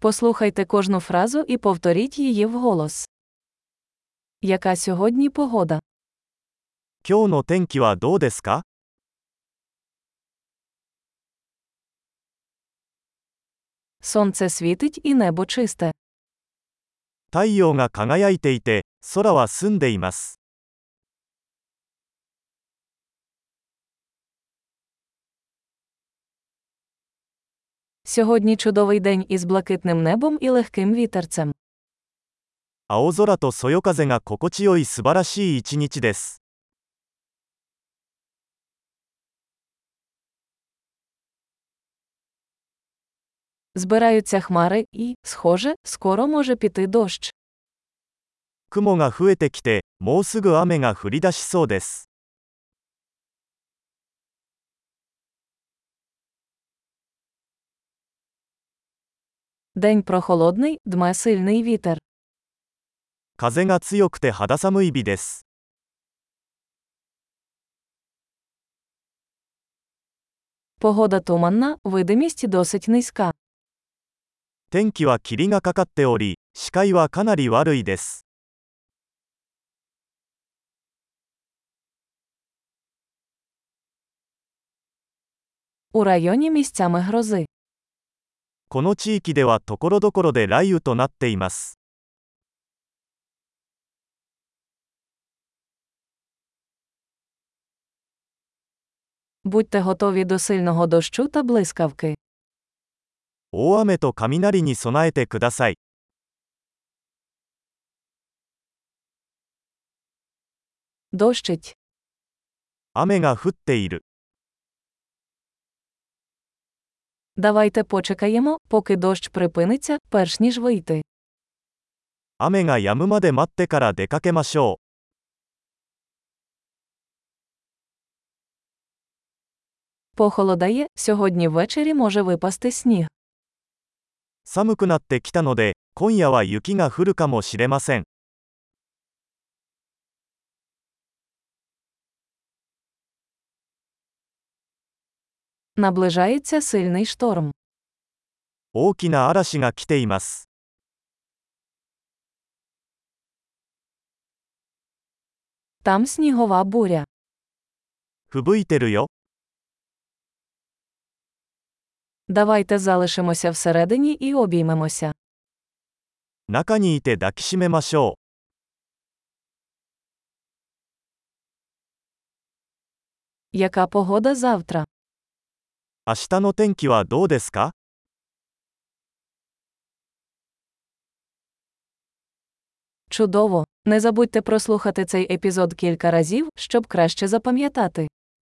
Послухайте кожну фразу і повторіть її вголос. Яка сьогодні погода? 今日の天気はどうですか Сонце світить і небо чисте. 太陽が輝いていて、空は澄んでいます。 Сьогодні чудовий день із блакитним небом і легким вітерцем. 青空とそよ風が心地よい素晴らしい一日です。 Збираються хмари і, схоже, скоро може піти дощ. 雲が増えてきて、もうすぐ雨が降り出しそうです。 День прохолодний, дме сильний вітер. 風が強くて肌寒い日です。 Погода туманна, видимість досить низька. 天気は霧がかかっており、視界はかなり悪いです。 У районі місцями грози. この地域ではところどころで雷雨となっています大雨と雷に備えてください。雨が降っている。Давайте почекаємо, поки дощ припиниться, перш ніж вийти. 雨が止むまで待ってから出かけましょう。 Похолодає, сьогодні ввечері може випасти сніг. 寒くなってきたので、今夜は雪が降るかもしれません。 Наближається сильний шторм. 大きな嵐が来ています。 Там снігова буря. 吹雪いてるよ。 Давайте залишимося всередині і обіймемося. 中にいて抱きしめましょう。 Яка погода завтра? 明日の天気はどうですか Чудово! Не забудьте прослухати цей епізод кілька разів, щоб краще запам'ятати.